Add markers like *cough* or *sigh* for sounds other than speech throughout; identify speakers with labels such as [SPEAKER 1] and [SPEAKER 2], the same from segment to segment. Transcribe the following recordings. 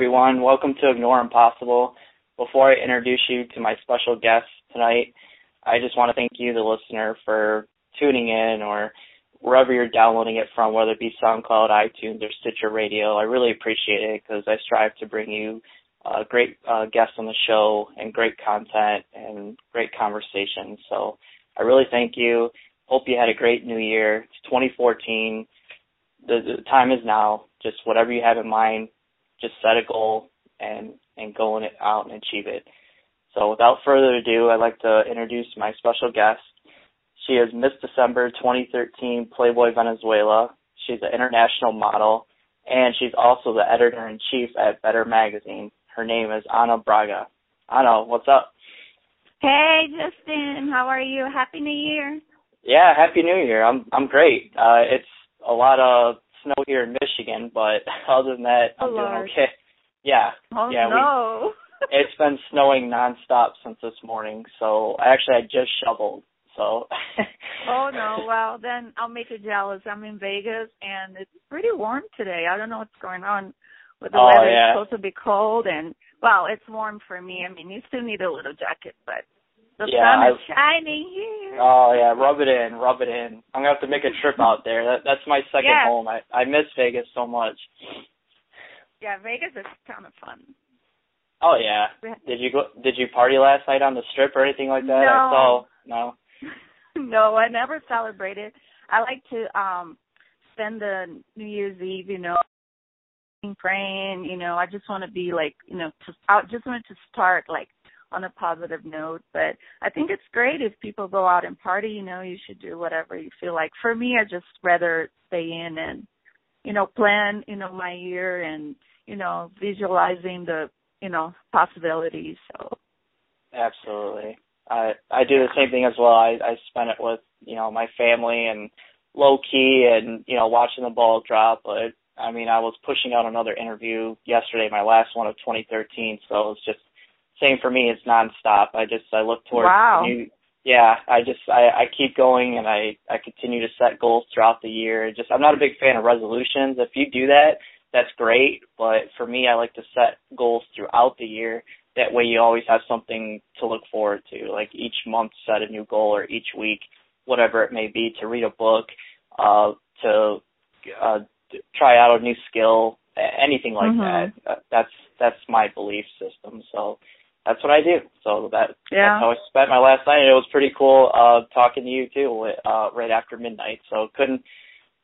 [SPEAKER 1] everyone. Welcome to Ignore Impossible. Before I introduce you to my special guest tonight, I just want to thank you, the listener, for tuning in or wherever you're downloading it from, whether it be SoundCloud, iTunes, or Stitcher Radio. I really appreciate it because I strive to bring you uh, great uh, guests on the show and great content and great conversations. So I really thank you. Hope you had a great new year. It's 2014. The, the time is now. Just whatever you have in mind, just set a goal and and go in it out and achieve it. So without further ado, I'd like to introduce my special guest. She is Miss December 2013 Playboy Venezuela. She's an international model, and she's also the editor in chief at Better Magazine. Her name is Ana Braga. Ana, what's up?
[SPEAKER 2] Hey, Justin. How are you? Happy New Year.
[SPEAKER 1] Yeah, Happy New Year. I'm I'm great. Uh, it's a lot of snow here in Michigan, but *laughs* other than that, I'm doing okay. Yeah.
[SPEAKER 2] Oh
[SPEAKER 1] yeah,
[SPEAKER 2] no.
[SPEAKER 1] We, *laughs* it's been snowing nonstop since this morning, so actually I just shoveled. So.
[SPEAKER 2] oh *laughs* no. Well, then I'll make you jealous. I'm in Vegas and it's pretty warm today. I don't know what's going on with the
[SPEAKER 1] Oh,
[SPEAKER 2] weather.
[SPEAKER 1] yeah.
[SPEAKER 2] It's supposed to be cold and well, it's warm for me. I mean, you still need a little jacket, but the
[SPEAKER 1] Yeah,
[SPEAKER 2] sun is
[SPEAKER 1] I-
[SPEAKER 2] shining here.
[SPEAKER 1] Oh yeah, rub it in, rub it in. I'm gonna have to make a trip *laughs* out there. That, that's my second
[SPEAKER 2] Yeah.
[SPEAKER 1] home. I I miss Vegas so much.
[SPEAKER 2] yeah, Vegas is kind of fun.
[SPEAKER 1] Oh yeah. Did you go? Did you party last night on the strip or anything like that? I
[SPEAKER 2] No.
[SPEAKER 1] saw. No. *laughs*
[SPEAKER 2] no, I never celebrated. I like to um spend the New Year's Eve, you know, praying, you know, I just want to be like, you know, to, I just wanted to start like on a positive note, but I think it's great if people go out and party, you know, you should do whatever you feel like. For me, I just rather stay in and, you know, plan, you know, my year and, you know, visualizing the, you know, possibilities. So,
[SPEAKER 1] Absolutely. I I do the same thing as well. I I spend it with you know my family and low key and you know watching the ball drop. But I mean I was pushing out another interview yesterday, my last one of 2013. So it's just same for me. It's nonstop. I just I look towards
[SPEAKER 2] Wow.
[SPEAKER 1] new. Yeah, I just I I keep going and I I continue to set goals throughout the year. Just I'm not a big fan of resolutions. If you do that, that's great. But for me, I like to set goals throughout the year that way you always have something to look forward to like each month set a new goal or each week whatever it may be to read a book uh to uh try out a new skill anything like
[SPEAKER 2] Mhm.
[SPEAKER 1] that Uh, that's that's my belief system so that's what I do so that
[SPEAKER 2] Yeah.
[SPEAKER 1] that's how I spent my last night it was pretty cool uh talking to you too uh right after midnight so couldn't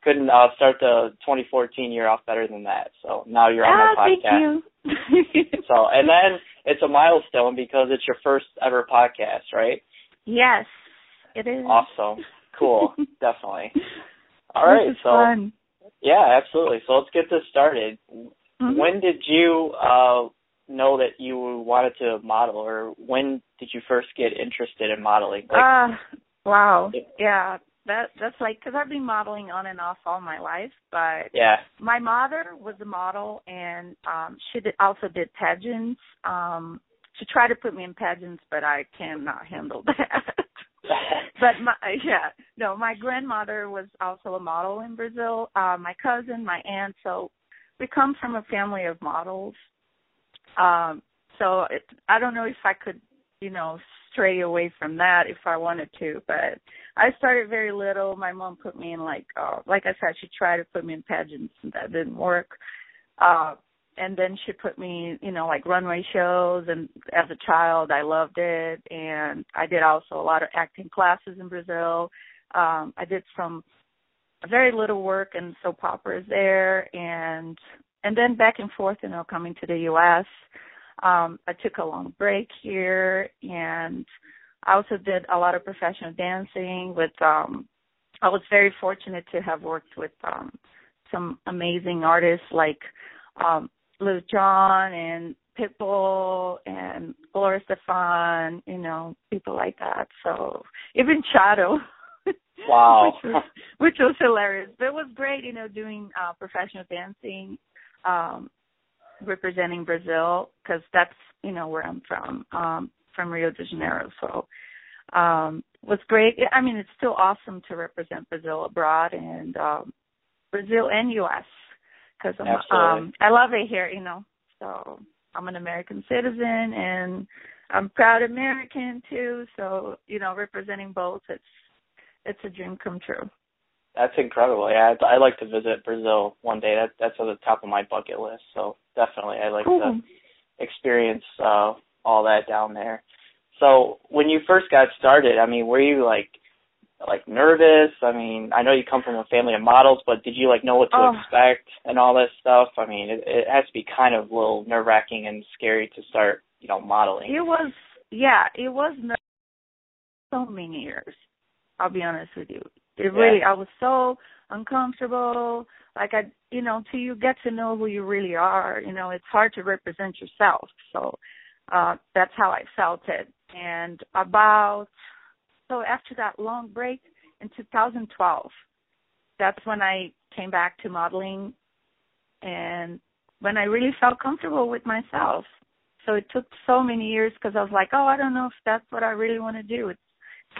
[SPEAKER 1] couldn't uh start the 2014 year off better than that so now you're on
[SPEAKER 2] ah,
[SPEAKER 1] my
[SPEAKER 2] thank
[SPEAKER 1] podcast
[SPEAKER 2] you.
[SPEAKER 1] so, and then it's a milestone because it's your first ever podcast, right?
[SPEAKER 2] yes, it is.
[SPEAKER 1] Awesome. Cool. *laughs* Definitely. All
[SPEAKER 2] This
[SPEAKER 1] right.
[SPEAKER 2] is
[SPEAKER 1] So,
[SPEAKER 2] fun.
[SPEAKER 1] yeah, absolutely. So let's get this started.
[SPEAKER 2] Mhm.
[SPEAKER 1] When did you uh know that you wanted to model or when did you first get interested in modeling? Like,
[SPEAKER 2] Ah, wow.
[SPEAKER 1] Yeah.
[SPEAKER 2] Yeah, that that's like because I've been modeling on and off all my life, but
[SPEAKER 1] yeah.
[SPEAKER 2] my mother was a model and um she did, also did pageants. Um she tried to put me in pageants, but I cannot handle *laughs* that. *laughs* but my yeah, no, my grandmother was also a model in Brazil. Uh my cousin, my aunt, so we come from a family of models. Um so it, I don't know if I could, you know, stray away from that if I wanted to, but I started very little. My mom put me in like uh like I said, she tried to put me in pageants and that didn't work. Uh and then she put me, you know, like runway shows and as a child I loved it and I did also a lot of acting classes in Brazil. Um I did some very little work in soap operas there and and then back and forth, you know, coming to the US. Um I took a long break here and I also did a lot of professional dancing with um I was very fortunate to have worked with um some amazing artists like um Lil Jon and Pitbull and Gloria Estefan, you know, people like that. So even Shadow. *laughs*
[SPEAKER 1] Wow.
[SPEAKER 2] which was which was hilarious. But it was great, you know, doing uh professional dancing, um representing Brazil because that's, you know, where I'm from, um from Rio de Janeiro. So um was great. I mean, it's still awesome to represent Brazil abroad and um Brazil and US because um I love it here, you know, So I'm an American citizen and I'm proud American too. So you know, representing both, it's it's a dream come true.
[SPEAKER 1] That's incredible. Yeah, I'd, I'd like to visit Brazil one day. That that's on the top of my bucket list. So definitely, I'd like cool. to experience uh, all that down there. So when you first got started, I mean, were you like like nervous? I mean, I know you come from a family of models, but did you like know what to oh. expect and all this stuff? I mean, it, it has to be kind of a little nerve wracking and scary to start, you know, modeling.
[SPEAKER 2] It was, yeah, it was so many years. I'll be honest with you. It yeah. really, I was so uncomfortable. Like I, you know, till you get to know who you really are, you know, it's hard to represent yourself. So uh that's how I felt it. And about so after that long break in 2012, that's when I came back to modeling and when I really felt comfortable with myself. So it took so many years because I was like, oh, I don't know if that's what I really want to do. It's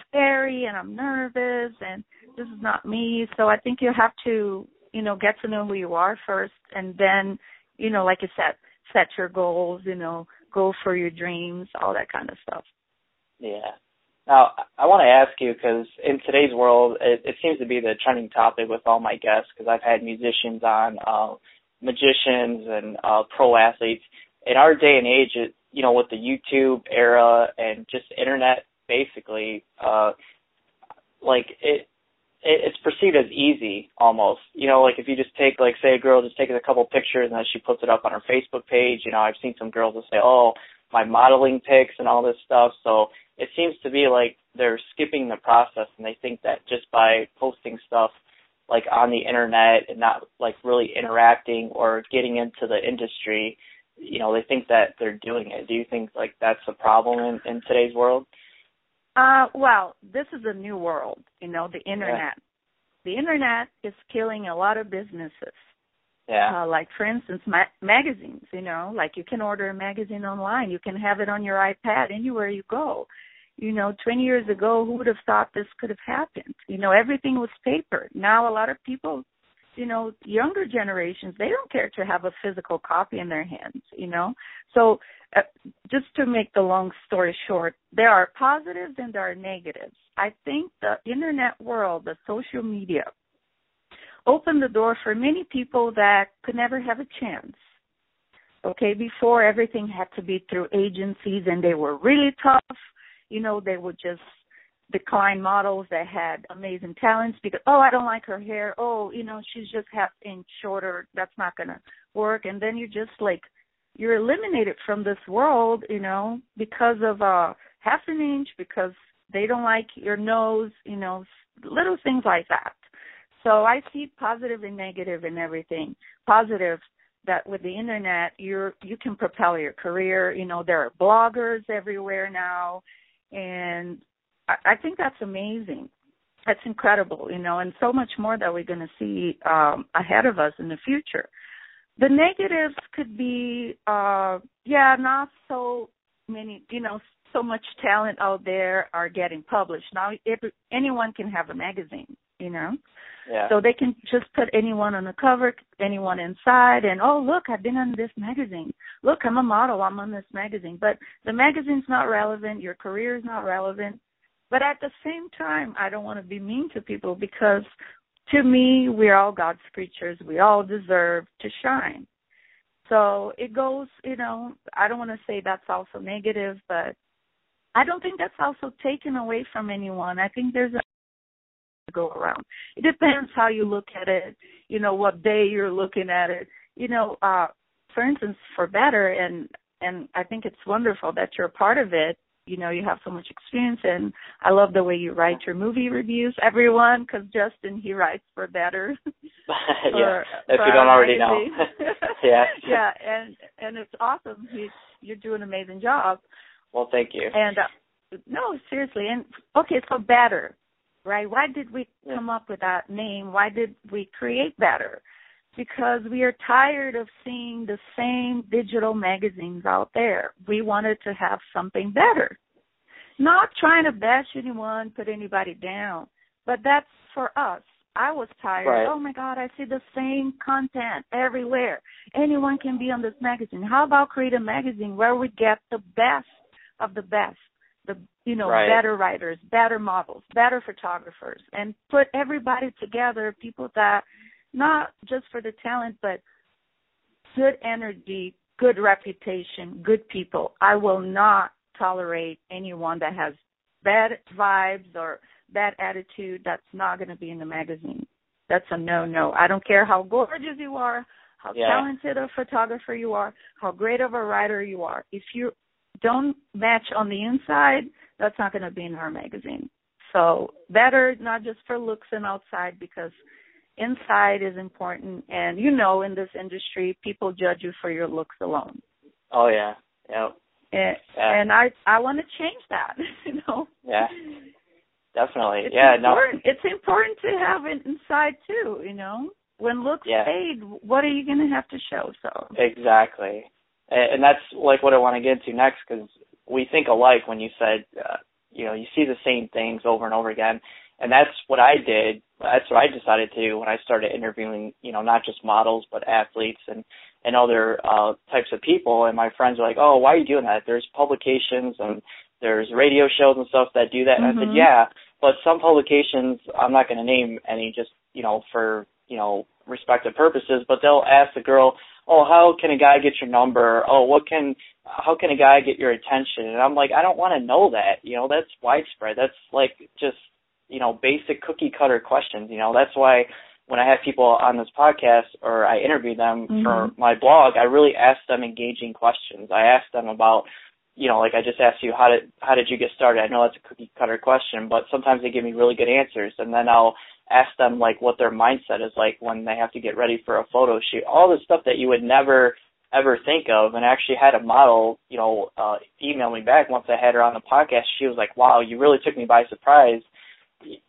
[SPEAKER 2] scary and I'm nervous and this is not me. So I think you have to, you know, get to know who you are first and then, you know, like you said, set your goals, you know, go for your dreams, all that kind of stuff.
[SPEAKER 1] Yeah. Now, I want to ask you because in today's world, it, it seems to be the trending topic with all my guests because I've had musicians on, uh, magicians, and uh, pro athletes. In our day and age, it, you know, with the YouTube era and just internet, basically, uh, like it, it, it's perceived as easy almost. You know, like if you just take, like, say, a girl just takes a couple pictures and then she puts it up on her Facebook page. You know, I've seen some girls that say, "Oh, my modeling pics and all this stuff." So it seems to be like they're skipping the process and they think that just by posting stuff like on the internet and not like really interacting or getting into the industry, you know, they think that they're doing it. Do you think like that's a problem in, in today's world?
[SPEAKER 2] Uh, well, this is a new world, you know, the internet. Yeah. The internet is killing a lot of businesses.
[SPEAKER 1] Yeah.
[SPEAKER 2] Uh, like for instance, ma- magazines. You know, like you can order a magazine online. You can have it on your iPad anywhere you go. You know, 20 years ago, who would have thought this could have happened? You know, everything was paper. Now, a lot of people, you know, younger generations, they don't care to have a physical copy in their hands. You know, so uh, just to make the long story short, there are positives and there are negatives. I think the internet world, the social media, opened the door for many people that could never have a chance. Okay, before everything had to be through agencies and they were really tough. You know, they would just decline models that had amazing talents because oh I don't like her hair. Oh, you know, she's just half inch shorter. That's not gonna work. And then you're just like you're eliminated from this world, you know, because of uh half an inch, because they don't like your nose, you know, little things like that. So I see positive and negative in everything. Positive that with the internet you're you can propel your career. You know, there are bloggers everywhere now and I, I think that's amazing. That's incredible, you know, and so much more that we're gonna see um ahead of us in the future. The negatives could be uh yeah, not so many you know, so much talent out there are getting published. Now every, anyone can have a magazine, you know.
[SPEAKER 1] Yeah.
[SPEAKER 2] So they can just put anyone on the cover, anyone inside, and oh look, I've been on this magazine. Look, I'm a model. I'm on this magazine. But the magazine's not relevant. Your career is not relevant. But at the same time, I don't want to be mean to people because to me, we're all God's creatures. We all deserve to shine. So it goes, you know, I don't want to say that's also negative, but I don't think that's also taken away from anyone. I think there's a go around. It depends how you look at it, you know, what day you're looking at it. You know, uh for instance, for better and and I think it's wonderful that you're a part of it. You know, you have so much experience and I love the way you write your movie reviews, everyone, because Justin, he writes for better. *laughs*
[SPEAKER 1] yeah, if you don't already know. *laughs* *laughs* yeah.
[SPEAKER 2] Yeah, and and it's awesome. He's, you're doing an amazing job.
[SPEAKER 1] Well, thank you.
[SPEAKER 2] And uh, no, seriously. And okay, so better right? Why did we come up with that name? Why did we create Better? Because we are tired of seeing the same digital magazines out there. We wanted to have something better. Not trying to bash anyone, put anybody down, but that's for us. I was tired.
[SPEAKER 1] Right.
[SPEAKER 2] Oh my God, I see the same content everywhere. Anyone can be on this magazine. How about create a magazine where we get the best of the best, the you know
[SPEAKER 1] Right.
[SPEAKER 2] better writers, better models, better photographers, and put everybody together. People that not just for the talent, but good energy, good reputation, good people. I will not tolerate anyone that has bad vibes or bad attitude that's not going to be in the magazine. That's a no no. I don't care how gorgeous you are, how
[SPEAKER 1] Yeah.
[SPEAKER 2] talented a photographer you are, how great of a writer you are. If you don't match on the inside, that's not going to be in our magazine. So better not just for looks and outside because inside is important and you know in this industry people judge you for your looks alone.
[SPEAKER 1] Oh yeah. Yep.
[SPEAKER 2] And,
[SPEAKER 1] Yeah.
[SPEAKER 2] and I I want to change that, *laughs* you know.
[SPEAKER 1] Yeah. Definitely.
[SPEAKER 2] It's
[SPEAKER 1] yeah. No.
[SPEAKER 2] It's important to have it inside too, you know. When looks
[SPEAKER 1] Yeah.
[SPEAKER 2] fade, what are you going to have to show? So
[SPEAKER 1] Exactly. And and that's like what I want to get into next because we think alike when you said, uh, you know, you see the same things over and over again. And that's what I did. That's what I decided to do when I started interviewing, you know, not just models, but athletes and, and other, uh, types of people. And my friends were like, oh, why are you doing that? There's publications and there's radio shows and stuff that do that. And I said,
[SPEAKER 2] Mhm.
[SPEAKER 1] yeah, but some publications, I'm not going to name any just, you know, for, you know, respective purposes, but they'll ask the girl, oh, how can a guy get your number? Oh, what can, how can a guy get your attention? And I'm like, I don't want to know that. You know, that's widespread. That's like just, you know, basic cookie cutter questions. You know, that's why when I have people on this podcast or I interview them for
[SPEAKER 2] Mhm.
[SPEAKER 1] my blog, I really ask them engaging questions. I ask them about, you know, like I just asked you, how did how did you get started? I know that's a cookie cutter question, but sometimes they give me really good answers, and then I'll ask them like what their mindset is like when they have to get ready for a photo shoot. All the stuff that you would never ever think of, and I actually had a model, you know, uh, email me back once I had her on the podcast. She was like, "Wow, you really took me by surprise."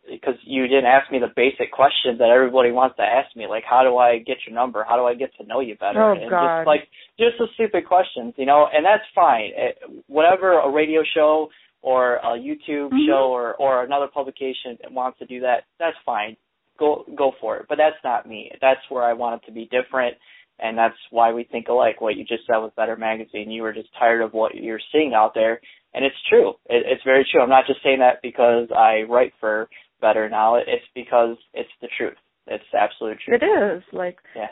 [SPEAKER 1] Because you didn't ask me the basic questions that everybody wants to ask me, like how do I get your number? How do I get to know you better?
[SPEAKER 2] Oh,
[SPEAKER 1] and
[SPEAKER 2] God.
[SPEAKER 1] just like just the stupid questions, you know, and that's fine. It, whatever a radio show or a YouTube
[SPEAKER 2] Mhm.
[SPEAKER 1] show or or another publication wants to do that, that's fine. Go go for it. But that's not me. That's where I want it to be different and that's why we think alike. What you just said with Better Magazine, you were just tired of what you're seeing out there, and it's true. It, it's very true. I'm not just saying that because I write for Better now. It's because it's the truth. It's the absolute truth.
[SPEAKER 2] it is like
[SPEAKER 1] Yeah.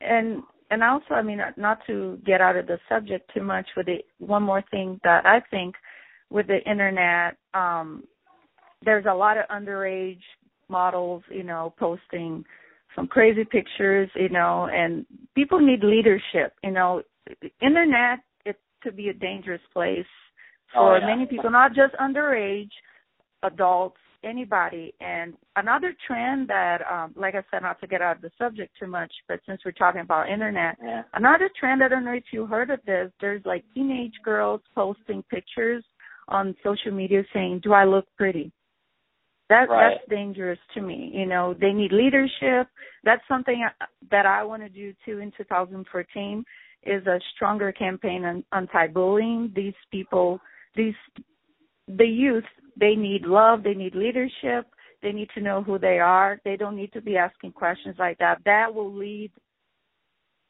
[SPEAKER 2] and and also i mean not to get out of the subject too much with the one more thing that i think with the internet um there's a lot of underage models you know posting some crazy pictures you know and people need leadership you know internet it could be a dangerous place
[SPEAKER 1] Oh,
[SPEAKER 2] for
[SPEAKER 1] yeah.
[SPEAKER 2] many people not just underage adults anybody and another trend that um like i said not to get out of the subject too much but since we're talking about internet
[SPEAKER 1] Yeah.
[SPEAKER 2] another trend i don't know if you heard of this there's like teenage girls posting pictures on social media saying do i look pretty that
[SPEAKER 1] Right.
[SPEAKER 2] that's dangerous to me you know they need leadership that's something that i want to do too in 2014 is a stronger campaign on anti-bullying these people these the youth they need love they need leadership they need to know who they are they don't need to be asking questions like that that will lead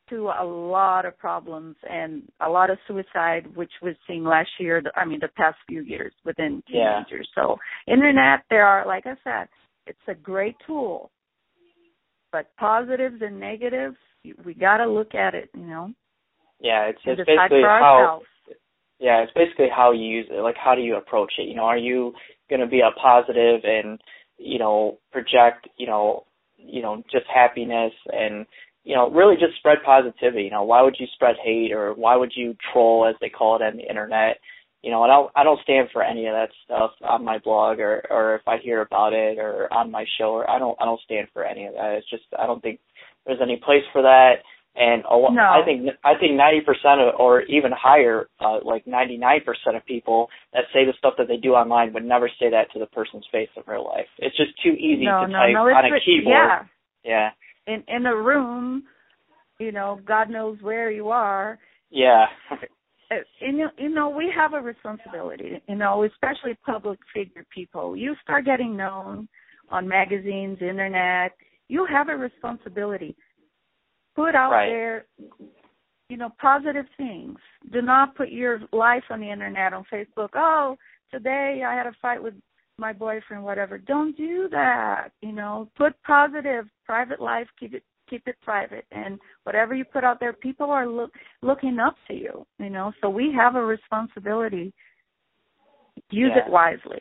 [SPEAKER 2] to a lot of problems and a lot of suicide which was seen last year i mean the past few years within
[SPEAKER 1] Yeah.
[SPEAKER 2] teenagers so internet there are like i said it's a great tool but positives and negatives we got to look at it you know
[SPEAKER 1] Yeah. It's it's basically how yeah, it's basically how you use it. Like, how do you approach it? You know, are you going to be a positive and you know project you know you know just happiness and you know really just spread positivity? You know, why would you spread hate or why would you troll as they call it on the internet? You know, I don't I don't stand for any of that stuff on my blog or or if I hear about it or on my show or I don't I don't stand for any of that. It's just I don't think there's any place for that and a lo-
[SPEAKER 2] No.
[SPEAKER 1] I think I think ninety percent or even higher, uh, like ninety nine percent of people that say the stuff that they do online would never say that to the person's face in real life. It's just too easy
[SPEAKER 2] no
[SPEAKER 1] to
[SPEAKER 2] no
[SPEAKER 1] type on a keyboard.
[SPEAKER 2] yeah
[SPEAKER 1] yeah,
[SPEAKER 2] in in a room you know god knows where you are
[SPEAKER 1] yeah,
[SPEAKER 2] uh, you know, you know, we have a responsibility, you know, especially public figure people. You start getting known on magazines, internet. You have a responsibility. Put out
[SPEAKER 1] right.
[SPEAKER 2] there, you know, positive things. Do not put your life on the internet on Facebook. Oh, today I had a fight with my boyfriend, whatever. Don't do that. You know, put positive private life. Keep it keep it private and whatever you put out there people are look looking up to you you know so we have a responsibility use
[SPEAKER 1] yeah.
[SPEAKER 2] it wisely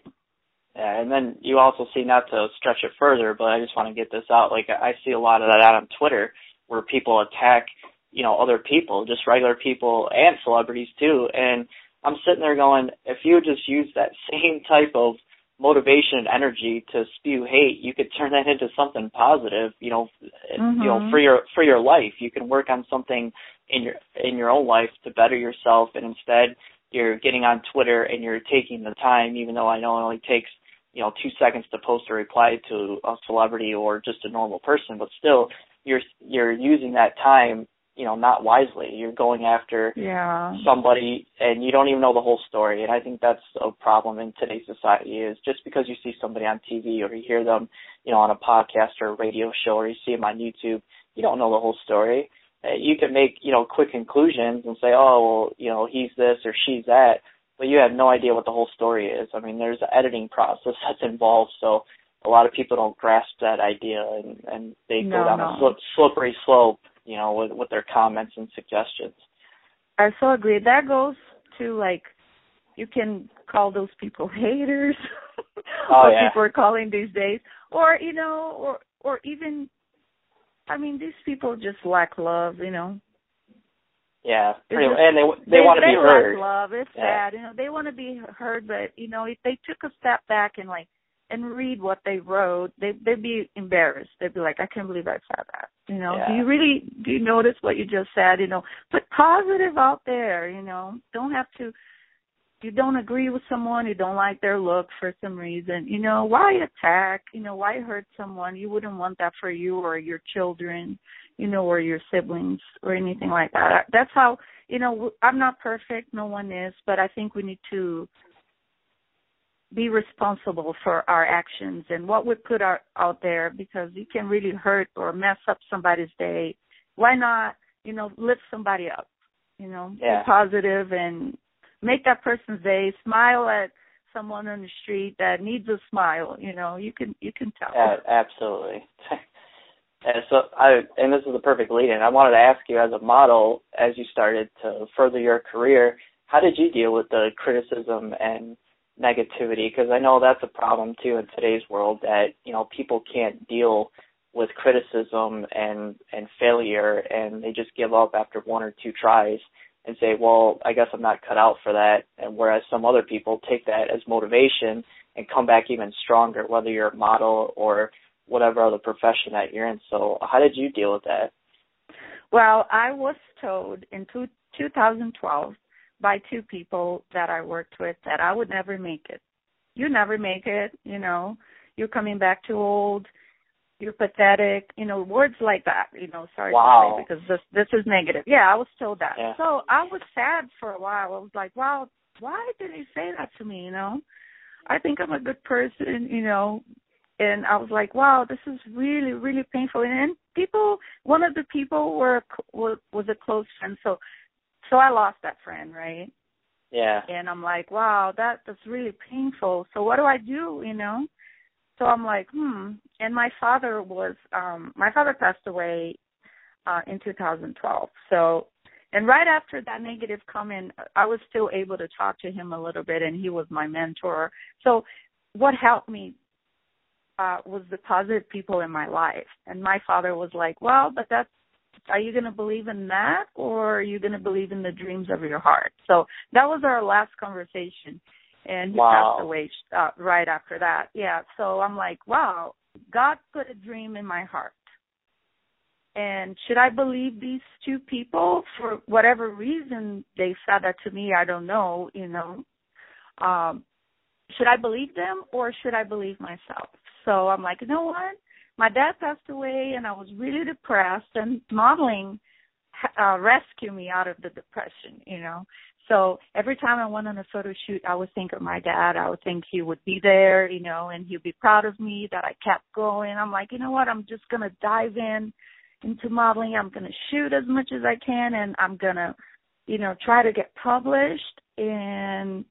[SPEAKER 1] yeah and then you also see not to stretch it further but i just want to get this out like i see a lot of that out on twitter where people attack you know other people just regular people and celebrities too and i'm sitting there going if you just use that *laughs* same type of motivation and energy to spew hate, you could turn that into something positive, you know,
[SPEAKER 2] mm-hmm.
[SPEAKER 1] you know, for your for your life. You can work on something in your in your own life to better yourself and instead you're getting on Twitter and you're taking the time even though I know it only takes, you know, 2 seconds to post a reply to a celebrity or just a normal person, but still you're you're using that time you know not wisely. You're going after
[SPEAKER 2] yeah.
[SPEAKER 1] somebody and you don't even know the whole story. And i think that's a problem in today's society is just because you see somebody on tv or you hear them you know on a podcast or a radio show or you see them on youtube you don't know the whole story. Uh, you can make you know quick conclusions and say oh well you know he's this or she's that but you have no idea what the whole story is. I mean there's an editing process *laughs* that's involved. So a lot of people don't grasp that idea and and they
[SPEAKER 2] no,
[SPEAKER 1] go down
[SPEAKER 2] no.
[SPEAKER 1] a slip, slippery slope you know, with with their comments and suggestions.
[SPEAKER 2] I so agree. That goes to like you can call those people haters *laughs*
[SPEAKER 1] oh,
[SPEAKER 2] what
[SPEAKER 1] yeah.
[SPEAKER 2] people are calling these days. Or, you know, or or even I mean these people just lack love, you know.
[SPEAKER 1] Yeah, pretty,
[SPEAKER 2] just,
[SPEAKER 1] and they
[SPEAKER 2] they,
[SPEAKER 1] they want to
[SPEAKER 2] they
[SPEAKER 1] be heard.
[SPEAKER 2] Lack love. It's
[SPEAKER 1] yeah.
[SPEAKER 2] sad, you know. They want to be heard, but you know, if they took a step back and like and read what they wrote, they they'd be embarrassed. They'd be like, I can't believe I said that. You know,
[SPEAKER 1] yeah.
[SPEAKER 2] do you really do you notice what you just said? You know, put positive out there. You know, don't have to. You don't agree with someone, you don't like their look for some reason. You know, why attack? You know, why hurt someone? You wouldn't want that for you or your children. You know, or your siblings or anything like that. That's how. You know, I'm not perfect. No one is, but I think we need to be responsible for our actions and what we put out, out there because you can really hurt or mess up somebody's day. Why not, you know, lift somebody up, you know,
[SPEAKER 1] yeah.
[SPEAKER 2] be positive and make that person's day, smile at someone on the street that needs a smile, you know, you can you can tell.
[SPEAKER 1] Yeah, absolutely. *laughs* and so I and this is the perfect lead in. I wanted to ask you as a model as you started to further your career, how did you deal with the criticism and negativity because I know that's a problem too in today's world that you know people can't deal with criticism and and failure and they just give up after one or two tries and say well I guess I'm not cut out for that. And whereas some other people take that as motivation and come back even stronger whether you're a model or whatever other profession that you're in. So how did you deal with that?
[SPEAKER 2] Well I was told in two, 2012 by two people that I worked with that I would never make it. You never make it, you know. You're coming back too old. You're pathetic, you know, words like that, you know, sorry
[SPEAKER 1] wow.
[SPEAKER 2] to say because this this is negative. Yeah, I was told that.
[SPEAKER 1] Yeah.
[SPEAKER 2] So I was sad for a while. I was like, Wow, why did he say that to me, you know? I think I'm a good person, you know, and I was like, wow, this is really, really painful. And then people, one of the people were was, was a close friend, so so I lost that friend, right?
[SPEAKER 1] Yeah.
[SPEAKER 2] And I'm like, wow, that that's really painful. So what do I do, you know? So I'm like, hmm. And my father was um my father passed away uh in 2012. So and right after that negative comment, I was still able to talk to him a little bit and he was my mentor. So what helped me uh was the positive people in my life. And my father was like, "Well, but that's are you going to believe in that or are you going to believe in the dreams of your heart? So that was our last conversation and he
[SPEAKER 1] wow.
[SPEAKER 2] passed away uh, right after that. Yeah so i'm like wow god put a dream in my heart. And should i believe these two people? For whatever reason they said that to me i don't know you know. Um should i believe them or should i believe myself? So i'm like you know what my dad passed away and I was really depressed and modeling uh, rescue me out of the depression, you know. So every time I went on a photo shoot, I would think of my dad. I would think he would be there, you know, and he'd be proud of me that I kept going. I'm like, you know what? I'm just gonna dive in into modeling. I'm gonna shoot as much as I can, and I'm gonna, you know, try to get published. And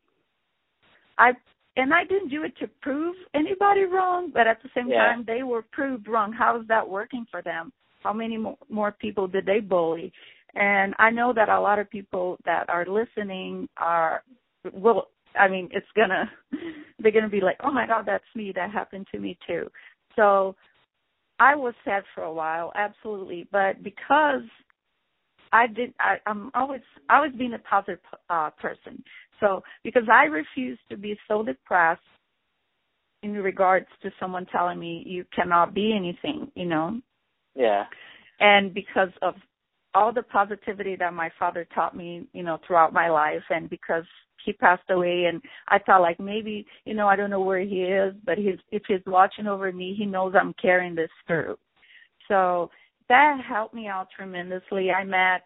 [SPEAKER 2] I and I didn't do it to prove anybody wrong, but at the same
[SPEAKER 1] yeah.
[SPEAKER 2] time, they were proved wrong. How is that working for them? How many more people did they bully? And I know that a lot of people that are listening are will I mean it's gonna *laughs* they're gonna be like, Oh my god, that's me, that happened to me too. So I was sad for a while, absolutely. But because I did I, I'm always I always being a positive uh person. So because I refuse to be so depressed in regards to someone telling me you cannot be anything, you know.
[SPEAKER 1] Yeah.
[SPEAKER 2] And because of all the positivity that my father taught me, you know, throughout my life and because he passed away and I thought like maybe, you know, I don't know where he is, but he's if he's watching over me, he knows I'm carrying this through. So that helped me out tremendously. I met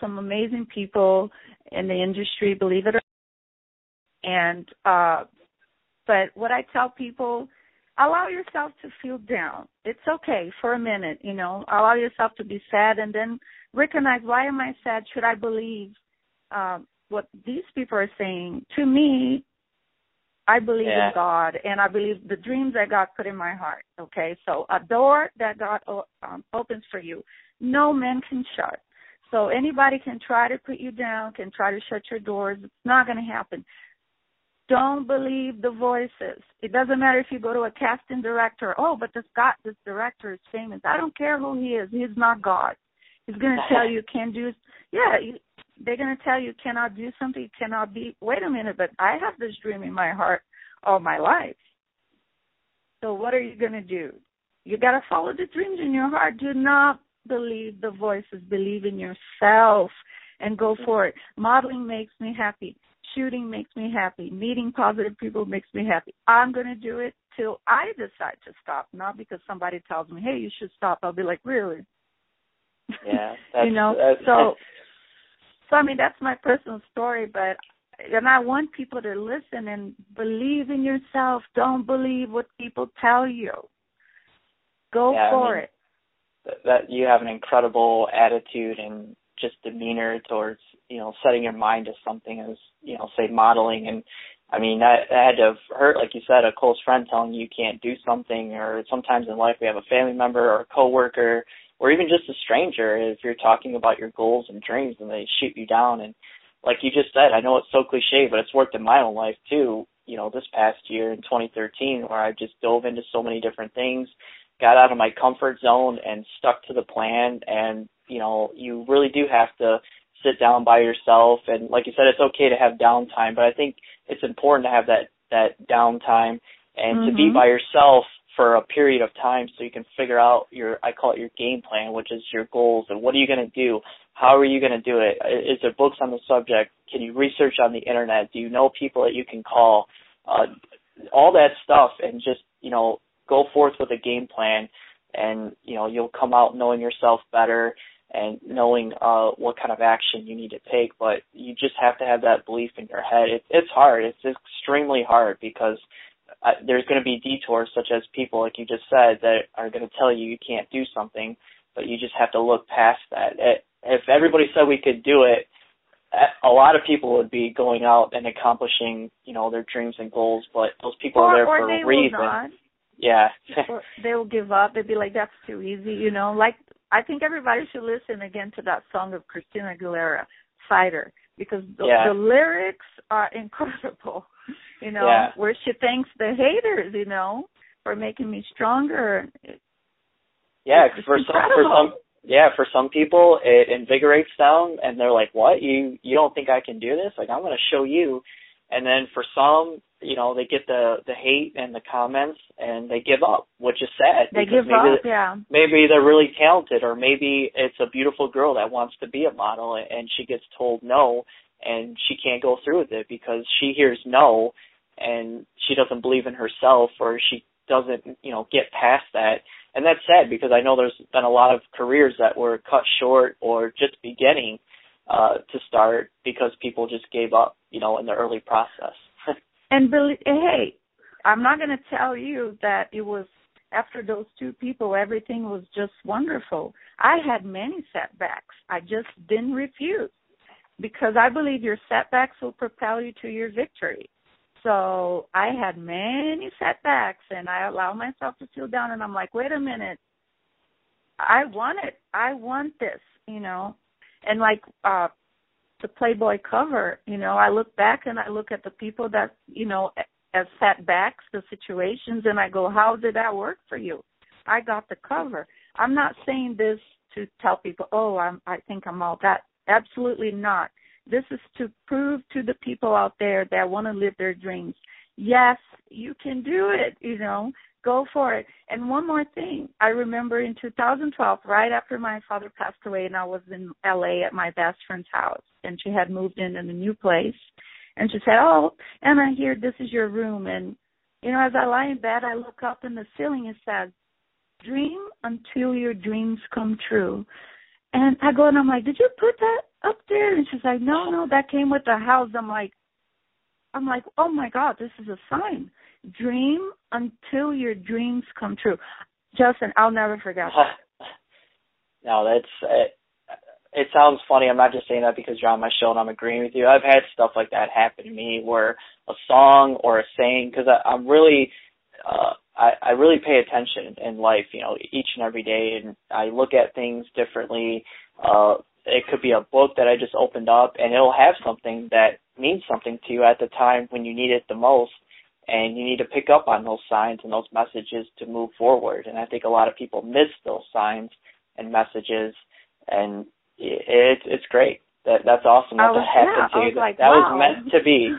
[SPEAKER 2] some amazing people in the industry, believe it or not. And uh but what I tell people allow yourself to feel down. It's okay for a minute, you know. Allow yourself to be sad and then recognize why am I sad? Should I believe um, what these people are saying? To me, I believe
[SPEAKER 1] yeah.
[SPEAKER 2] in God and I believe the dreams that God put in my heart. Okay, so a door that God um, opens for you, no man can shut. So anybody can try to put you down, can try to shut your doors. It's not going to happen. Don't believe the voices. It doesn't matter if you go to a casting director. Oh, but this guy, this director is famous. I don't care who he is. He's not God. He's going to tell you can't do. Yeah, you, they're going to tell you cannot do something. Cannot be. Wait a minute, but I have this dream in my heart all my life. So what are you going to do? You got to follow the dreams in your heart. Do not believe the voices. Believe in yourself and go mm-hmm. for it. Modeling makes me happy shooting makes me happy. Meeting positive people makes me happy. I'm going to do it till I decide to stop, not because somebody tells me, "Hey, you should stop." I'll be like, "Really?"
[SPEAKER 1] Yeah, *laughs*
[SPEAKER 2] you know.
[SPEAKER 1] That's,
[SPEAKER 2] so, so I mean, that's my personal story, but and I want people to listen and believe in yourself. Don't believe what people tell you. Go
[SPEAKER 1] yeah,
[SPEAKER 2] for
[SPEAKER 1] I mean,
[SPEAKER 2] it.
[SPEAKER 1] That you have an incredible attitude and just demeanor towards you know setting your mind to something as you know say modeling. And I mean that, that had to have hurt like you said a close friend telling you you can't do something. Or sometimes in life we have a family member or a coworker or even just a stranger if you're talking about your goals and dreams and they shoot you down. And like you just said I know it's so cliche but it's worked in my own life too you know this past year in 2013 where I just dove into so many different things got out of my comfort zone and stuck to the plan. And you know you really do have to sit down by yourself. And like you said it's okay to have downtime but i think it's important to have that that downtime and
[SPEAKER 2] mm-hmm.
[SPEAKER 1] to be mm-hmm. by yourself for a period of time so you can figure out your i call it your game plan which is your goals and what are you going to do? How are you going to do it? Is there books on the subject? Can you research on the internet? Do you know people that you can call? Uh all that stuff and just you know go forth with a game plan and you know you'll come out knowing yourself better and knowing uh what kind of action you need to take but you just have to have that belief in your head. It, it's hard. It's extremely hard because uh, there's going to be detours such as people like you just said that are going to tell you you can't do something but you just have to look past that. It, if everybody said we could do it a lot of people would be going out and accomplishing you know their dreams and goals but those people
[SPEAKER 2] or,
[SPEAKER 1] are there
[SPEAKER 2] or
[SPEAKER 1] for a reason
[SPEAKER 2] will not.
[SPEAKER 1] yeah.
[SPEAKER 2] They will give up. They'd be like that's too easy you know? Like I think everybody should listen again to that song of Christina Aguilera, Fighter, because the,
[SPEAKER 1] yeah.
[SPEAKER 2] the lyrics are *laughs* incredible. You know,
[SPEAKER 1] yeah.
[SPEAKER 2] where she thanks the haters, you know, for making me stronger.
[SPEAKER 1] Yeah,
[SPEAKER 2] it's
[SPEAKER 1] for
[SPEAKER 2] incredible.
[SPEAKER 1] some, for some, yeah, for some people it invigorates them, and they're like, "What? You you don't think I can do this? Like, I'm going to show you." And then for some, you know, they get the the hate and the comments and they give up, which is sad.
[SPEAKER 2] They give
[SPEAKER 1] maybe,
[SPEAKER 2] up, yeah.
[SPEAKER 1] Maybe they're really talented, or maybe it's a beautiful girl that wants to be a model and she gets told no, and she can't go through with it because she hears no, and she doesn't believe in herself, or she doesn't, you know, get past that. and that's sad because I know there's been a lot of careers that were cut short or just beginning uh, to start because people just gave up, you know, in the early process. *laughs*
[SPEAKER 2] and believe, hey, I'm not going to tell you that it was after those two people, everything was just wonderful. I had many setbacks. I just didn't refuse because I believe your setbacks will propel you to your victory. So I had many setbacks and I allowed myself to feel down and I'm like, wait a minute. I want it. I want this, you know. And like uh the Playboy cover, you know, I look back and I look at the people that, you know, as setbacks, the situations, and I go, how did that work for you? I got the cover. I'm not saying this to tell people, oh, I'm, I think I'm all that. Absolutely not. This is to prove to the people out there that want to live their dreams. Yes, you can do it, you know, go for it. And one more thing, I remember in 2012, right after my father passed away, and I was in LA at my best friend's house, and she had moved in in a new place and she said, "Oh, Emma, here, this is your room." And you know, as I lie in bed, I look up in the ceiling. It says, "Dream until your dreams come true." And I go and I'm like, "Did you put that up there?" And she's like, "No, no, that came with the house." I'm like, I'm like, "Oh my God, this is a sign. Dream until your dreams come true." Justin, I'll never forget that. *laughs*
[SPEAKER 1] no, that's it. it sounds funny. I'm not just saying that because you're on my show and I'm agreeing with you. I've had stuff like that happen to me where a song or a saying, because I'm really, uh, I, I really pay attention in life, you know, each and every day, and I look at things differently. Uh, it could be a book that I just opened up, and it'll have something that means something to you at the time when you need it the most, and you need to pick up on those signs and those messages to move forward. And I think a lot of people miss those signs and messages, and it's it's great. That that's awesome that
[SPEAKER 2] was,
[SPEAKER 1] that happened
[SPEAKER 2] yeah,
[SPEAKER 1] to you.
[SPEAKER 2] Like,
[SPEAKER 1] that
[SPEAKER 2] wow.
[SPEAKER 1] was meant to be.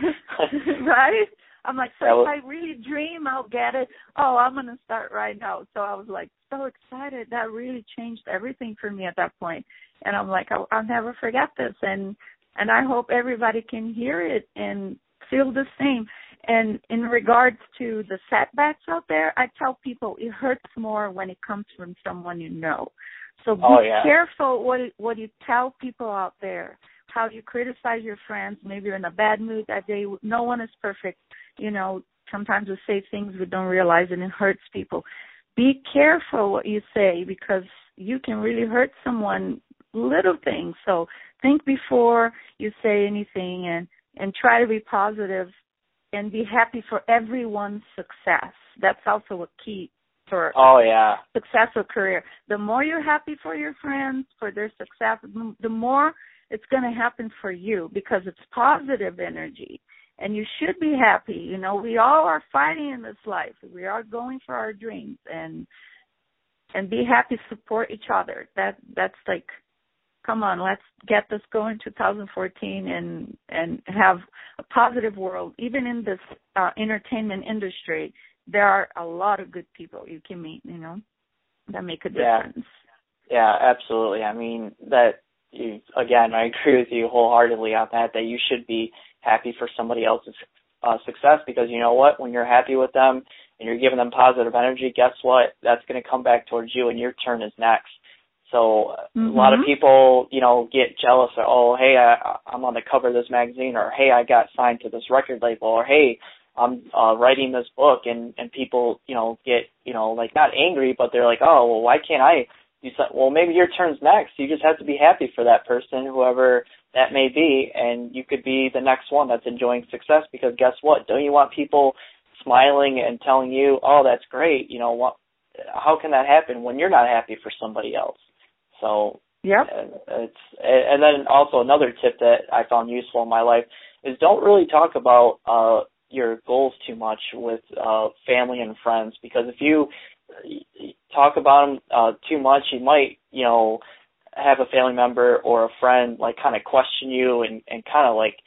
[SPEAKER 1] *laughs*
[SPEAKER 2] right? I'm like, so *laughs*
[SPEAKER 1] That
[SPEAKER 2] if I really dream, I'll get it. Oh, I'm gonna start right now. So I was like so excited. That really changed everything for me at that point. And I'm like, I'll, I'll never forget this. And and I hope everybody can hear it and feel the same. And in regards to the setbacks out there, I tell people it hurts more when it comes from someone you know. So be
[SPEAKER 1] Oh, yeah.
[SPEAKER 2] careful what what you tell people out there. How you criticize your friends. Maybe you're in a bad mood that day. No one is perfect. You know, sometimes we say things we don't realize and it hurts people. Be careful what you say because you can really hurt someone. Little things. So think before you say anything and and try to be positive and be happy for everyone's success. That's also a key for
[SPEAKER 1] oh yeah.
[SPEAKER 2] successful career. The more you're happy for your friends, for their success, the more it's going to happen for you because it's positive energy. And you should be happy. You know, we all are fighting in this life. We are going for our dreams and and be happy, support each other. That that's like come on, let's get this going 2014 and and have a positive world even in this uh entertainment industry there are a lot of good people you can meet, you know, that make a
[SPEAKER 1] Yeah.
[SPEAKER 2] difference.
[SPEAKER 1] Yeah, absolutely. I mean that you again, I agree with you wholeheartedly on that. That you should be happy for somebody else's uh, success because you know what? When you're happy with them and you're giving them positive energy, guess what? That's going to come back towards you, and your turn is next. So uh, a lot of
[SPEAKER 2] Mhm.
[SPEAKER 1] people, you know, get jealous. Or, oh, hey, I, I'm on the cover of this magazine, or hey, I got signed to this record label, or hey, I'm uh, writing this book, and and people, you know, get, you know, like not angry, but they're like, oh, well, why can't I? You said, well, maybe your turn's next. You just have to be happy for that person, whoever that may be, and you could be the next one that's enjoying success. Because guess what? Don't you want people smiling and telling you, oh, that's great? You know, what? How can that happen when you're not happy for somebody else? So
[SPEAKER 2] Yep.
[SPEAKER 1] and it's and then also another tip that I found useful in my life is don't really talk about uh your goals too much with uh family and friends because if you uh, talk about them uh too much you might you know have a family member or a friend like kind of question you and and kind of like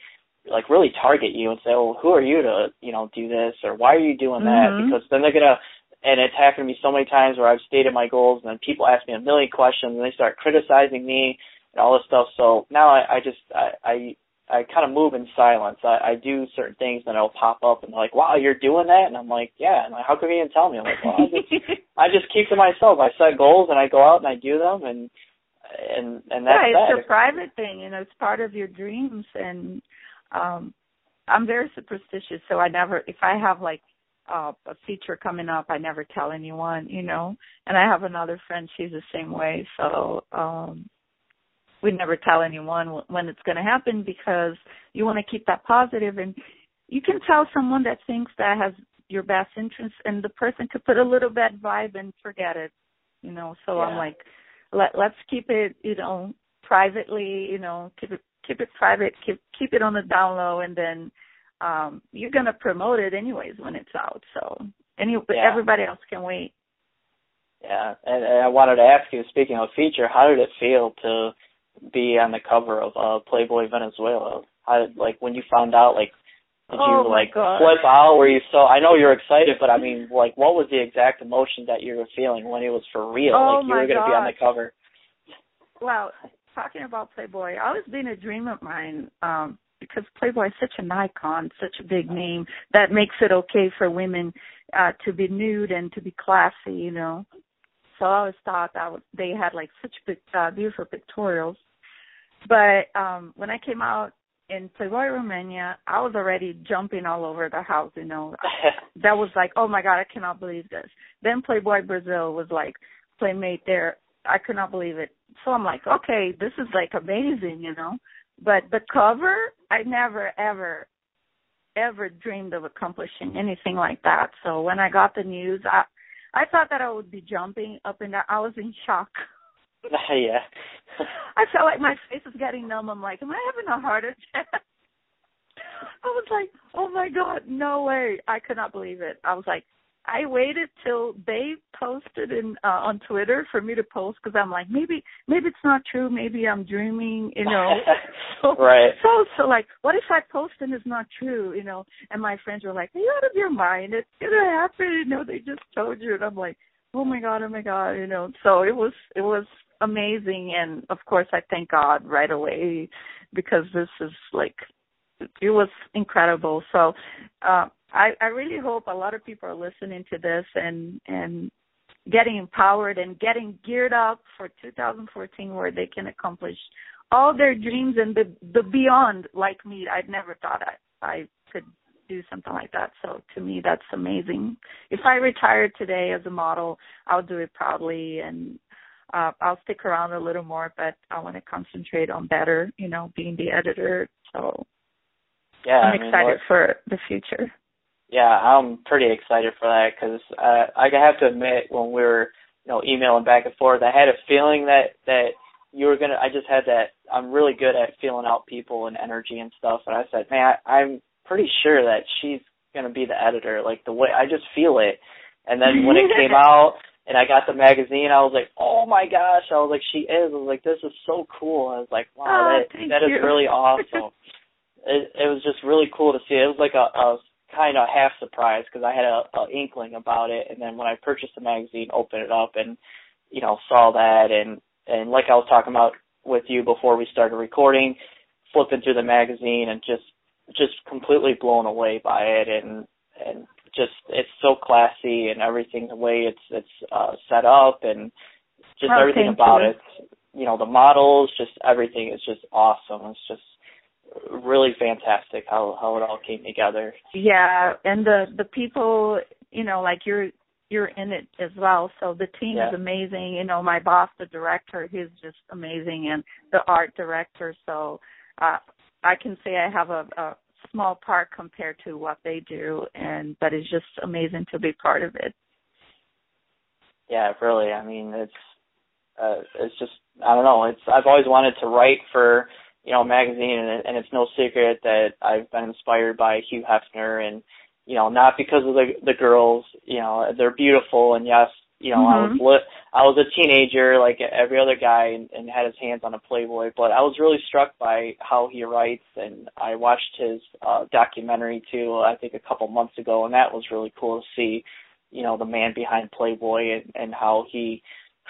[SPEAKER 1] like really target you and say well who are you to you know do this or why are you doing that
[SPEAKER 2] Mhm.
[SPEAKER 1] because then they're gonna and it's happened to me so many times where I've stated my goals and then people ask me a million questions and they start criticizing me and all this stuff. So now I, I just I, I I kind of move in silence. I, I do certain things, and it'll pop up, and they're like, "Wow, you're doing that," and I'm like, "Yeah." And like, how come you didn't tell me? I'm like, "Well, I just, *laughs* I just keep to myself. I set goals, and I go out and I do them, and and and that's
[SPEAKER 2] yeah,
[SPEAKER 1] that.
[SPEAKER 2] it's a private thing. You know, it's part of your dreams, and um I'm very superstitious, so I never, if I have like uh, a feature coming up, I never tell anyone, you know. And I have another friend, she's the same way, so um we never tell anyone when it's going to happen because you want to keep that positive and you can tell someone that thinks that has your best interest and the person could put a little bad vibe and forget it you know so
[SPEAKER 1] yeah.
[SPEAKER 2] i'm like let let's keep it you know privately you know keep it keep it private keep keep it on the down low and then um you're going to promote it anyways when it's out so any
[SPEAKER 1] yeah.
[SPEAKER 2] everybody else can wait
[SPEAKER 1] yeah and, and i wanted to ask you speaking of feature how did it feel to be on the cover of uh Playboy Venezuela? How did, like when you found out like did
[SPEAKER 2] oh
[SPEAKER 1] you like
[SPEAKER 2] God.
[SPEAKER 1] flip out? Were you so? I know you're excited, but I mean, like, what was the exact emotion that you were feeling when it was for real?
[SPEAKER 2] Oh
[SPEAKER 1] like you were going to be on the cover.
[SPEAKER 2] Well, talking about Playboy, always been a dream of mine um, because Playboy is such an icon, such a big name that makes it okay for women uh, to be nude and to be classy, you know. So I always thought that they had like such big, uh, beautiful pictorials. But um when I came out in Playboy Romania, I was already jumping all over the house, you know. *laughs* that was like, oh my god, I cannot believe this. Then Playboy Brazil was like playmate there. I could not believe it. So I'm like, okay, this is like amazing, you know. But the cover, I never ever ever dreamed of accomplishing anything like that. So when I got the news, I I thought that I would be jumping up and down. I was in shock. *laughs* *laughs*
[SPEAKER 1] yeah.
[SPEAKER 2] I felt like my face was getting numb. I'm like, am I having a heart attack? *laughs* I was like, oh my god, no way! I could not believe it. I was like, I waited till they posted in uh, on Twitter for me to post because I'm like, maybe maybe it's not true. Maybe I'm dreaming, you know. *laughs* so,
[SPEAKER 1] right.
[SPEAKER 2] So so like, what if I post and it's not true, you know? And my friends were like, are you out of your mind? It's gonna happen, you know. They just told you, and I'm like, oh my god, oh my god, you know. So it was it was amazing, and of course I thank God right away because this is like it was incredible. So uh, I, I really hope a lot of people are listening to this and and getting empowered and getting geared up for 2014 where they can accomplish all their dreams and the the beyond like me. I'd never thought i i could do something like that. So to me that's amazing. If i retired today as a model i'll do it proudly and uh i'll stick around a little more but i want to concentrate on better you know being the editor. So
[SPEAKER 1] Yeah.
[SPEAKER 2] i'm
[SPEAKER 1] I mean,
[SPEAKER 2] excited
[SPEAKER 1] what-
[SPEAKER 2] for the future
[SPEAKER 1] Yeah, I'm pretty excited for that because uh, I have to admit when we were you know emailing back and forth, I had a feeling that that you were gonna. I just had that. I'm really good at feeling out people and energy and stuff, and I said, man, I, I'm pretty sure that she's gonna be the editor. Like the way I just feel it. And then when it came *laughs* out and I got the magazine, I was like, oh my gosh! I was like, she is. I was like, this is so cool. I was like, wow,
[SPEAKER 2] Oh,
[SPEAKER 1] that
[SPEAKER 2] thank
[SPEAKER 1] that is
[SPEAKER 2] you.
[SPEAKER 1] really awesome. it, it was just really cool to see. It was like a, a kind of half surprise because I had a, a inkling about it, and then when I purchased the magazine, opened it up, and you know saw that, and and like I was talking about with you before we started recording, flipping through the magazine and just just completely blown away by it, and and just it's so classy and everything the way it's it's uh, set up and just
[SPEAKER 2] Oh,
[SPEAKER 1] everything about
[SPEAKER 2] you.
[SPEAKER 1] it. You know the models, just everything is just awesome. It's just really fantastic how how it all came together.
[SPEAKER 2] Yeah, and the the people, you know, like you're you're in it as well. So the team
[SPEAKER 1] Yeah.
[SPEAKER 2] is amazing. You know, my boss, the director, he's just amazing, and the art director. So uh, I can say I have a, a small part compared to what they do, and but it's just amazing to be part of it.
[SPEAKER 1] Yeah, really. I mean, it's uh, it's just I don't know. It's I've always wanted to write for you know magazine, and, and it's no secret that I've been inspired by Hugh Hefner, and you know not because of the the girls. You know they're beautiful, and yes, you know I was
[SPEAKER 2] Mhm.
[SPEAKER 1] lit. I was a teenager like every other guy, and, and had his hands on a Playboy. But I was really struck by how he writes, and I watched his uh, documentary too. I think a couple months ago, and that was really cool to see you know the man behind Playboy and, and how he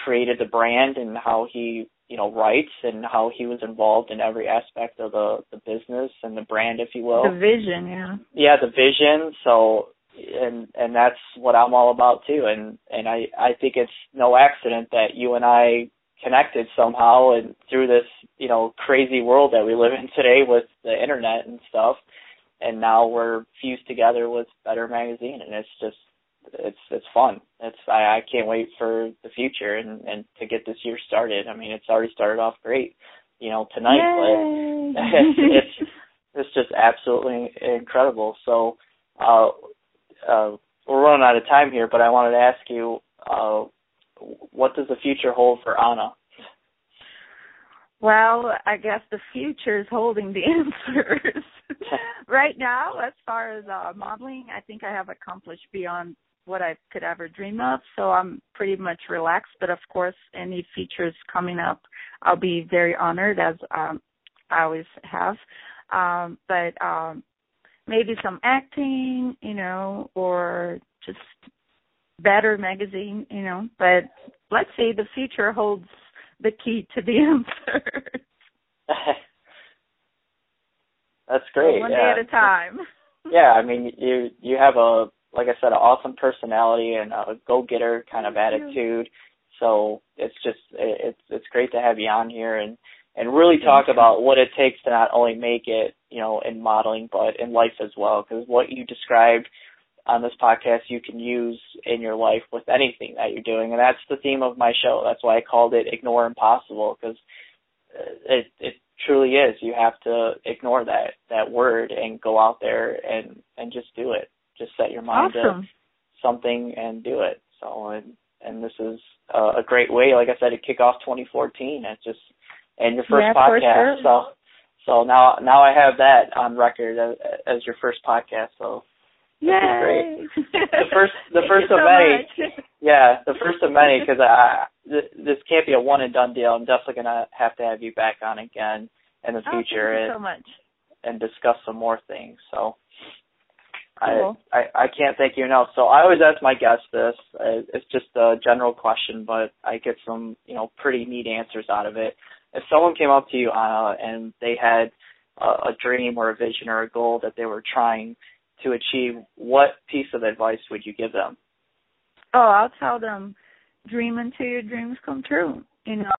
[SPEAKER 1] created the brand and how he you know rights and how he was involved in every aspect of the the business and the brand, if you will.
[SPEAKER 2] The vision, yeah.
[SPEAKER 1] Yeah, the vision. So and and that's what I'm all about too. And and I I think it's no accident that you and I connected somehow and through this you know crazy world that we live in today with the internet and stuff and now we're fused together with better magazine and it's just it's it's fun it's i i can't wait for the future and and to get this year started i mean it's already started off great you know tonight
[SPEAKER 2] Yay.
[SPEAKER 1] but it's, *laughs* it's it's just absolutely incredible so uh uh we're running out of time here but i wanted to ask you uh what does the future hold for Ana?
[SPEAKER 2] Well, I guess the future is holding the *laughs* answers. *laughs* right now, as far as uh, modeling, I think I have accomplished beyond what I could ever dream of. So I'm pretty much relaxed. But of course, any features coming up, I'll be very honored as um, I always have. Um, but um, maybe some acting, you know, or just better magazine, you know. But let's say the future holds the key to the *laughs* answer. *laughs*
[SPEAKER 1] That's great.
[SPEAKER 2] One
[SPEAKER 1] yeah.
[SPEAKER 2] day at a time.
[SPEAKER 1] yeah, I mean you you have a like I said, an awesome personality and a go getter kind of attitude. So it's just it's it's great to have you on here and and really talk about what it takes to not only make it you know in modeling but in life as well because what you described on this podcast you can use in your life with anything that you're doing. And that's the theme of my show. That's why i called it ignore impossible because uh, it it truly is. You have to ignore that that word and go out there and and just do it just set your mind
[SPEAKER 2] awesome.
[SPEAKER 1] to something and do it so and and this is a, a great way like i said to kick off 2014 it's just and your first
[SPEAKER 2] yeah,
[SPEAKER 1] podcast
[SPEAKER 2] sure.
[SPEAKER 1] so so now now i have that on record as, as your first podcast so
[SPEAKER 2] Yay!
[SPEAKER 1] the first the *laughs* first of
[SPEAKER 2] so
[SPEAKER 1] many
[SPEAKER 2] much. *laughs*
[SPEAKER 1] yeah the first of many because i th- this can't be a one and done deal i'm definitely gonna have to have you back on again in the
[SPEAKER 2] Oh,
[SPEAKER 1] future
[SPEAKER 2] you
[SPEAKER 1] and,
[SPEAKER 2] so much.
[SPEAKER 1] and discuss some more things so. I, I I can't thank you enough. So I always ask my guests this. Uh, It's just a general question, but I get some you know pretty neat answers out of it. If someone came up to you, Ana, and they had a, a dream or a vision or a goal that they were trying to achieve, what piece of advice would you give them?
[SPEAKER 2] Oh, I'll tell them, dream until your dreams come true. You know,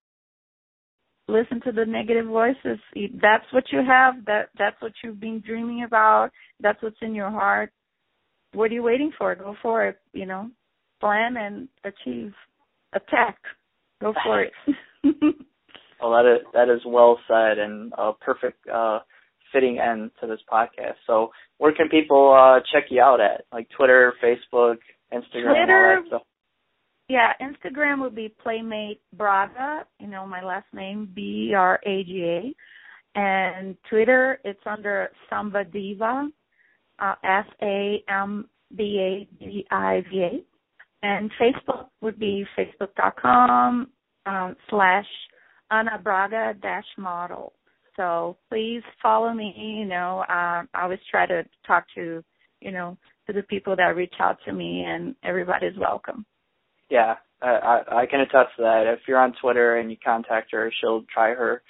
[SPEAKER 2] listen to the negative voices. That's what you have. That that's what you've been dreaming about. That's what's in your heart. What are you waiting for? Go for it. You know, plan and achieve. Attack. Go for it.
[SPEAKER 1] Well, that is that is well said and a perfect uh, fitting end to this podcast. So, where can people uh, check you out at? Like Twitter, Facebook, Instagram,
[SPEAKER 2] Twitter.
[SPEAKER 1] all that stuff.
[SPEAKER 2] Yeah, Instagram would be Playmate Braga, you know, my last name, B R A G A. And Twitter, it's under Samba Diva, uh, S A M B A D I V A. And Facebook would be facebook.com um, slash Ana Braga dash model. So please follow me. You know, uh, I always try to talk to, you know, to the people that reach out to me, and everybody's welcome.
[SPEAKER 1] Yeah, I, I I can attest to that. If you're on Twitter and you contact her, she'll try her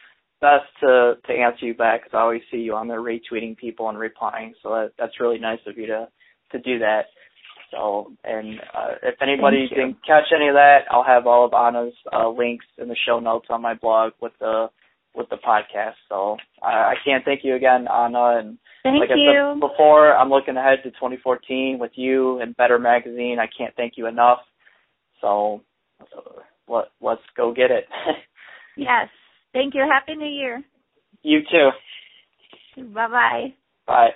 [SPEAKER 1] best to to answer you back. Cause I always see you on there retweeting people and replying. So that, that's really nice of you to to do that. So, and uh, if anybody didn't catch any of that, I'll have all of Ana's uh, links in the show notes on my blog with the with the podcast. So I, I can't thank you again, Ana. And
[SPEAKER 2] Thank
[SPEAKER 1] like I
[SPEAKER 2] you.
[SPEAKER 1] said before, I'm looking ahead to 2014 with you and Better Magazine. I can't thank you enough. So let let's go get it. *laughs*
[SPEAKER 2] Yes. Thank you. Happy New Year.
[SPEAKER 1] you too.
[SPEAKER 2] Bye bye.
[SPEAKER 1] Bye.